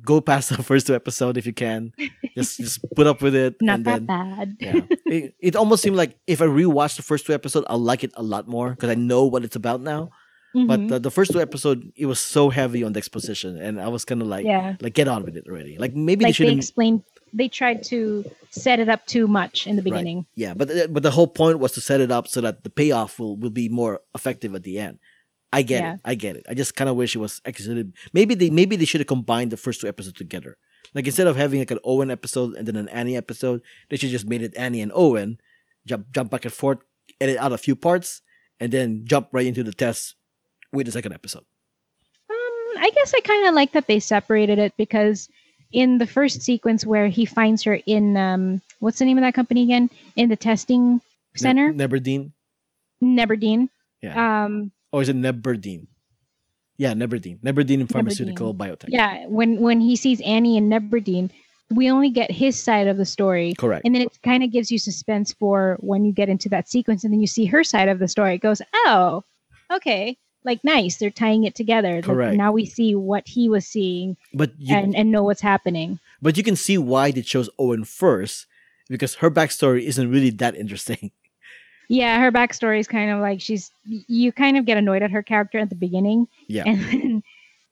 go past the first two episodes if you can. Just just put up with it. Not and that then, bad. Yeah, it, it almost seemed like if I rewatch the first two episodes, I'll like it a lot more because I know what it's about now. But Mhm. the, the first two episodes, it was so heavy on the exposition, and I was kind of like, yeah. like get on with it already. Like maybe like they they shouldn't. They tried to set it up too much in the Right. beginning Yeah, but the- but the whole point was to set it up so that the payoff will, will be more effective at the end. I get Yeah. it. I get it. I just kind of wish it was executed. Maybe they maybe they should have combined the first two episodes together. Like instead of having like an Owen episode and then an Annie episode, they should just made it Annie and Owen, jump jump back and forth, edit out a few parts, and then jump right into the test with the second episode. um I guess I kind of like that they separated it because in the first sequence where he finds her in um, what's the name of that company again? In the testing center, Ne- Neberdine? Neberdine. Yeah. Um, or is it Neberdine? Yeah, Neberdine. Neberdine Pharmaceutical Biotech. yeah, when when he sees Annie and Neberdine, we only get his side of the story. Correct. And then it kind of gives you suspense for when you get into that sequence and then you see her side of the story. It goes, oh, okay. Like, nice. They're tying it together. Like, Correct. now we see what he was seeing but you and, and know what's happening. but you can see why they chose Owen first because her backstory isn't really that interesting. Yeah, her backstory is kind of like she's, you kind of get annoyed at her character at the beginning. Yeah. And then,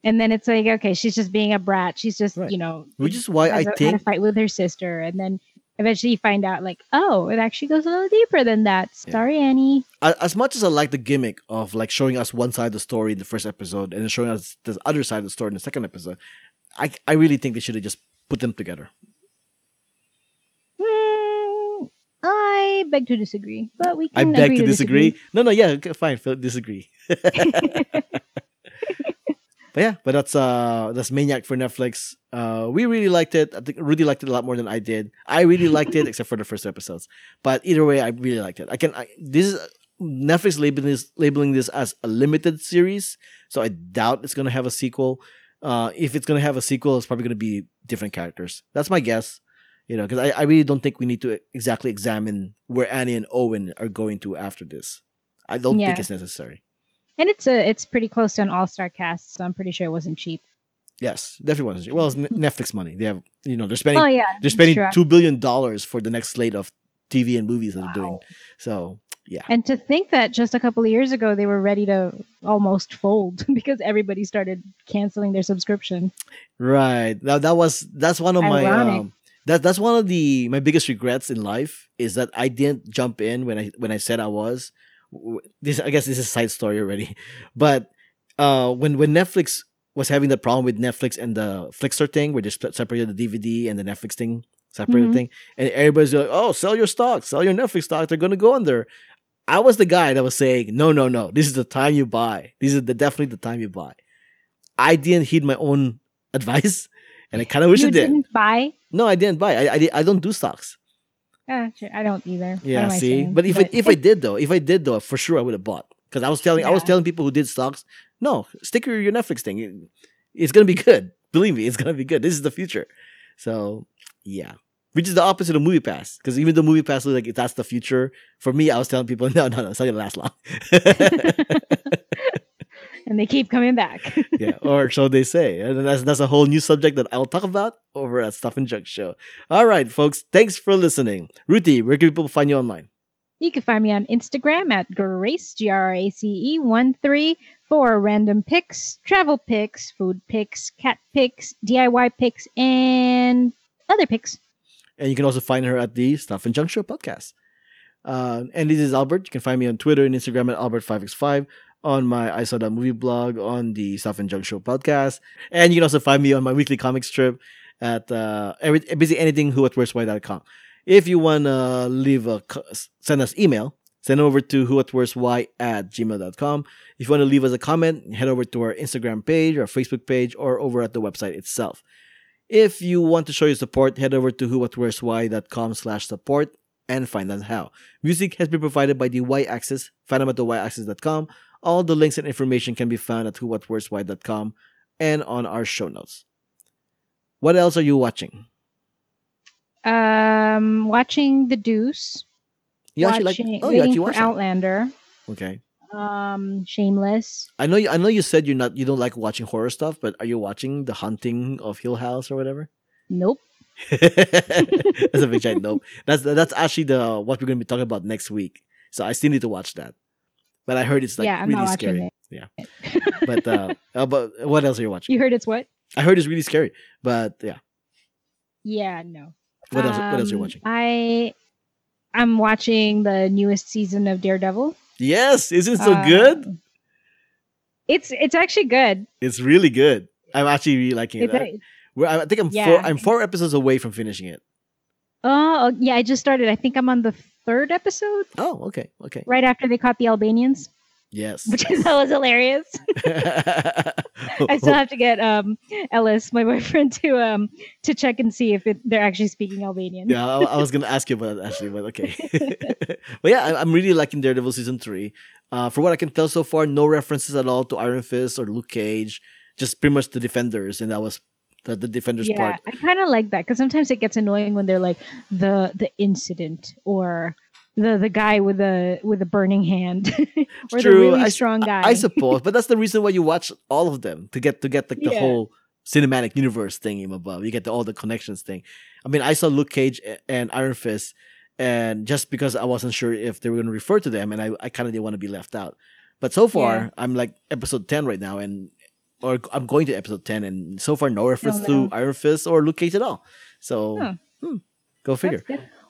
and then it's like, okay, she's just being a brat. She's just, Right. you know, Which is why I a, had a think fight with her sister. And then eventually you find out, like, oh, it actually goes a little deeper than that. Yeah. Sorry, Annie. as much as I like the gimmick of like showing us one side of the story in the first episode and then showing us the other side of the story in the second episode, I I really think they should have just put them together. Hmm, I beg to disagree, but we I can. beg agree to disagree. No, no, yeah, okay, fine, disagree. But yeah, but that's uh that's Maniac for Netflix. Uh we really liked it. I think Rudy liked it a lot more than I did. I really liked it except for the first episodes. But either way, I really liked it. I can I, this is Netflix labeling this labeling this as a limited series, so I doubt it's gonna have a sequel. Uh if it's gonna have a sequel, it's probably gonna be different characters. That's my guess. You know, because I, I really don't think we need to exactly examine where Annie and Owen are going to after this. I don't think it's necessary. And it's a it's pretty close to an all star cast, so I'm pretty sure it wasn't cheap. Yes, definitely wasn't cheap. Well, it's Netflix money. They have, you know, they're spending Oh yeah, they're spending sure. two billion dollars for the next slate of TV and movies that they're doing. So yeah, And to think that just a couple of years ago they were ready to almost fold because everybody started canceling their subscription. right. Now that was that's one of my um, that that's one of the my biggest regrets in life is that I didn't jump in when I when I said I was. This I guess this is a side story already, but uh, when when Netflix was having the problem with Netflix and the Flixster thing, where they separated the DVD and the Netflix thing, separated Mhm. thing, and everybody's like, "Oh, sell your stock, sell your Netflix stock. They're gonna go under." I was the guy that was saying, "No, no, no. This is the time you buy. This is the definitely the time you buy." I didn't heed my own advice, and I kind of wish you I did. didn't buy? No, I didn't buy. I I, I don't do stocks. Sure, I don't either. Yeah, see. But if I, if I did though, if I did though, for sure I would have bought because I was telling I was telling people who did stocks, no, stick with your Netflix thing. It's gonna be good. Believe me, it's gonna be good. This is the future. So yeah, which is the opposite of Movie Pass because even though Movie Pass looks like that's the future, for me, I was telling people, no, no, no, it's not gonna last long. and they keep coming back. yeah, or so they say. And that's that's a whole new subject that I'll talk about over at Stuff and Junk Show. All right, folks, thanks for listening. Ruthie, where can people find you online? You can find me on Instagram at Grace, G R A C E 1 3 for random picks, travel picks, food picks, cat picks, DIY picks, and other picks. And you can also find her at the Stuff and Junk Show podcast. Uh, and this is Albert. You can find me on Twitter and Instagram at Albert5x5, on my I Saw That Movie blog, on the Stuff and Junk Show podcast. And you can also find me on my weekly comic strip at uh, every, basically anything whowhatwhereswhy.com. If you want to leave a, send us email, send over to whowhatwhereswhy at gmail.com. If you want to leave us a comment, head over to our Instagram page, our Facebook page, or over at the website itself. If you want to show your support, head over to whowhatwhereswhy.com slash support and find out how. Music has been provided by the Y-Axis. Find them at the Y-Axis.com. All the links and information can be found at whowhatwhereswhy.com and on our show notes. What else are you watching? Um, watching The Deuce. You actually watching, like? Oh, you waiting for watched it. Outlander. Okay. Um, Shameless. I know. You, I know you said you're not. You don't like watching horror stuff, but are you watching The Haunting of Hill House or whatever? Nope. that's a big giant nope. That's that's actually the what we're going to be talking about next week. So I still need to watch that. But I heard it's like Yeah, I'm really scary. it. Yeah. But uh, uh, but what else are you watching? You heard it's what? I heard it's really scary. But yeah, Yeah, no. what else? What else are you Um, watching? I I'm watching the newest season of Daredevil. Yes, isn't it so Uh, good? It's it's actually good. It's really good. I'm actually really liking it. It's I, a, I think I'm Yeah. four. I'm four episodes away from finishing it. oh yeah, I just started. I think I'm on the third episode Oh, okay, okay. right after they caught the Albanians. Yes. which I thought was hilarious. I still have to get um Ellis, my boyfriend, to um to check and see if it, they're actually speaking Albanian. yeah, I, I was gonna ask you about that actually, but okay. but yeah, I, I'm really liking Daredevil season three. Uh, for what I can tell so far, no references at all to Iron Fist or Luke Cage. Just pretty much the Defenders, and that was the, the Defenders yeah, part. I kind of like that because sometimes it gets annoying when they're like the the incident or the the guy with the with the burning hand or the really I strong guy. I suppose, but that's the reason why you watch all of them to get to get like the Yeah. whole cinematic universe thing in above. You get the, all the connections thing. I mean, I saw Luke Cage and Iron Fist, and just because I wasn't sure if they were going to refer to them, and I, I kind of didn't want to be left out. But so far, Yeah. I'm like episode ten right now, and or I'm going to episode ten, and so far no reference no. to Iron Fist or Luke Cage at all. So, Huh. hmm, go figure.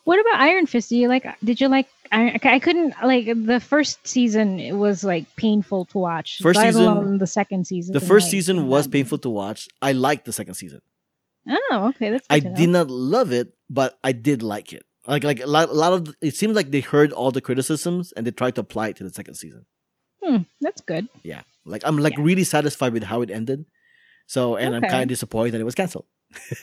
What about Iron Fist? Do you like? Did you like? I, I couldn't like the first season. It was like painful to watch. First season- alone the second season. The first like, season was painful to watch. I liked the second season. Oh, okay, that's. I did not love it, but I did like it. Like like a lot, a lot of it seems like they heard all the criticisms and they tried to apply it to the second season. Hmm, that's good. Yeah, like I'm like Yeah. really satisfied with how it ended. So and I'm kind of disappointed that it was canceled.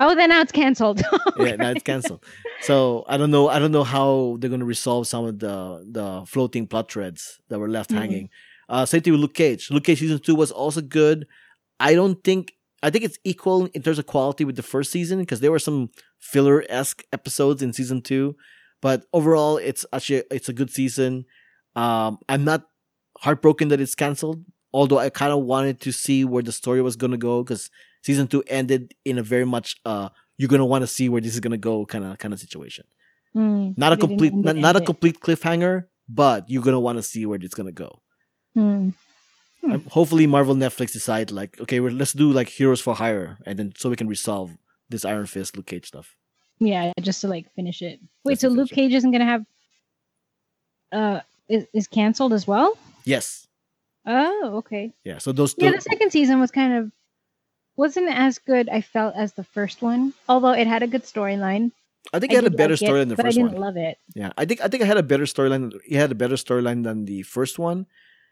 Oh, then now it's canceled. Yeah, now it's canceled. So I don't know. I don't know how they're gonna resolve some of the the floating plot threads that were left Mhm. hanging. Uh, same thing with Luke Cage. Luke Cage season two was also good. I don't think. I think it's equal in terms of quality with the first season because there were some filler esque episodes in season two, but overall it's actually it's a good season. Um, I'm not heartbroken that it's canceled, although I kind of wanted to see where the story was gonna go because season two ended in a very much uh you're gonna want to see where this is gonna go kind of kind of situation. Hmm, Not a complete not, not a complete cliffhanger, but you're gonna want to see where it's gonna go. Hmm. Um, hopefully, Marvel Netflix decide like, okay, well, let's do like Heroes for Hire, and then so we can resolve this Iron Fist, Luke Cage stuff. Yeah, just to like finish it. Wait, Just so Luke. Cage isn't gonna have uh is, is canceled as well? Yes, Oh, okay. yeah. So those Yeah, the second season was kind of wasn't as good. I felt as the first one, although it had a good storyline. I think I it had a better like it, story than the but first I didn't one. love it. Yeah, I think I think I had a better storyline. It had a better storyline than the first one,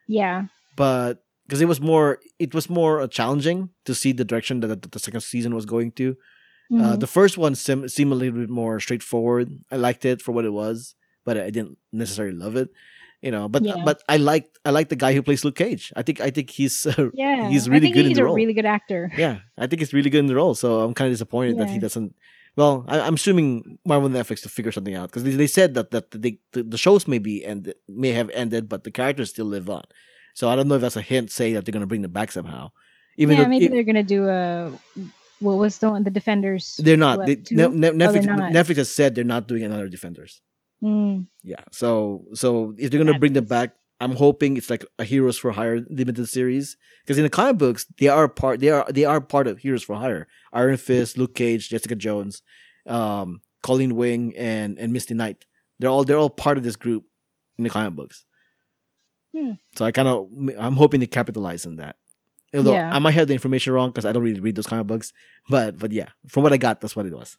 Yeah, but because it was more, it was more uh, challenging to see the direction that the, the second season was going to. Uh, Mhm. the first one sim- seemed a little bit more straightforward. I liked it for what it was, but I didn't necessarily love it. You know, but Yeah. but I liked I like the guy who plays Luke Cage. I think I think he's uh, yeah. he's I really think good in he's the a role. really good actor. yeah, I think he's really good in the role. So I'm kind of disappointed that he doesn't. Well, I, I'm assuming Marvel Netflix to figure something out because they, they said that that they, the, the shows may be and may have ended, but the characters still live on. So I don't know if that's a hint saying that they're gonna bring them back somehow. Even yeah, though maybe it- they're gonna do a what was the one the Defenders? they're not. They? Ne- Ne- they're Netflix, not. Netflix has said they're not doing another Defenders. Mm, Yeah. So so if they're gonna bring them back, I'm hoping it's like a Heroes for Hire limited series. Because in the comic books, they are part they are they are part of Heroes for Hire. Iron Fist, Luke Cage, Jessica Jones, um, Colleen Wing, and and Misty Knight. They're all they're all part of this group in the comic books. Hmm. So I kind of I'm hoping to capitalize on that. Although Yeah. I might have the information wrong because I don't really read those comic books, but but yeah, from what I got, that's what it was.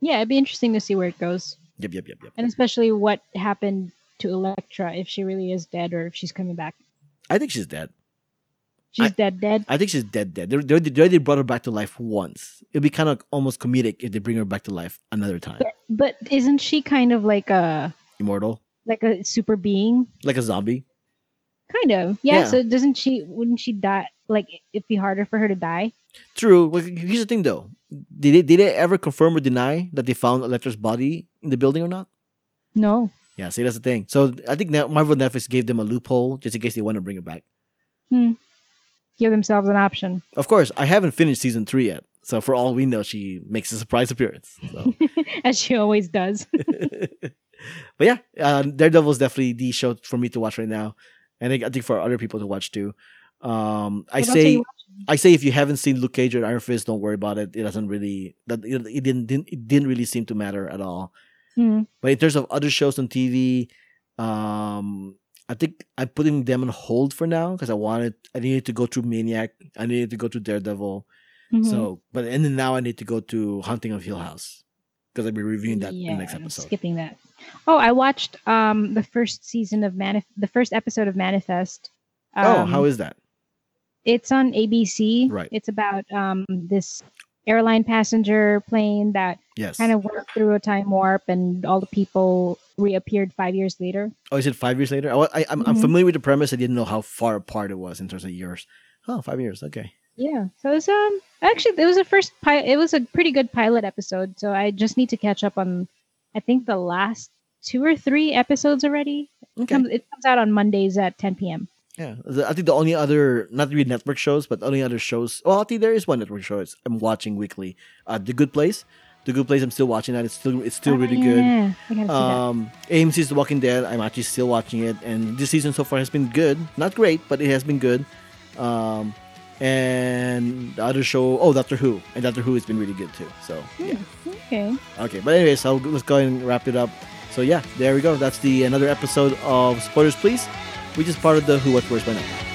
yeah, it'd be interesting to see where it goes, Yep, yep, yep, yep. and especially what happened to Elektra if she really is dead or if she's coming back. I think she's dead. She's I- dead, dead. I think she's dead. Dead. They already, they already brought her back to life once. It'd be kind of almost comedic if they bring her back to life another time. But, but isn't she kind of like a Immortal, like a super being? like a zombie. Kind of. Yeah, Yeah. So doesn't she? Wouldn't she die? Like it'd be harder for her to die. True. Well, here's the thing, though. Did they, did they ever confirm or deny that they found Elektra's body in the building or not? No. Yeah. See, that's the thing. So I think Marvel Netflix gave them a loophole just in case they want to bring it back. Give themselves an option. Of course, I haven't finished season three yet. So for all we know, she makes a surprise appearance. So. As she always does. but yeah, uh, Daredevil is definitely the show for me to watch right now, and I, think for other people to watch too. Um, I say, I say, if you haven't seen Luke Cage or Iron Fist, don't worry about it. It doesn't really that it, it didn't, didn't it didn't really seem to matter at all. Hmm. But in terms of other shows on TV, um, I think I'm putting them on hold for now because I wanted I needed to go through Maniac, I needed to go through Daredevil. Mhm. So, but and then now I need to go to Haunting of Hill House because I'll be reviewing that yeah, in the next I'm episode. skipping that. Oh, I watched um the first season of Manif- the first episode of Manifest. oh, Um, how is that? it's on ABC. Right. It's about um this airline passenger plane that Yes. kind of went through a time warp and all the people reappeared five years later. Oh, is it five years later? I, I, I'm, I'm Mhm. familiar with the premise. I didn't know how far apart it was in terms of years. Oh, five years. Okay. Yeah. So it's um actually it was a first pi- it was a pretty good pilot episode. So I just need to catch up on I think the last two or three episodes already. It Okay. comes it comes out on Mondays at 10 p.m. Yeah. The- I think the only other, not really network shows, but only other shows. Well, I think there is one network show I'm watching weekly. Uh, The Good Place. The Good Place. I'm still watching that. It's still it's still Oh, really good. Yeah, I gotta see that. Um, AMC's The Walking Dead. I'm actually still watching it, and this season so far has been good. Not great, but it has been good. Um, and the other show, oh, Doctor Who, and Doctor Who has been really good too. So yeah, Okay. okay. But anyways, so let's go and wrap it up. So yeah, there we go. That's the another episode of Spoilers Please, which just part of the Who What Where's by now.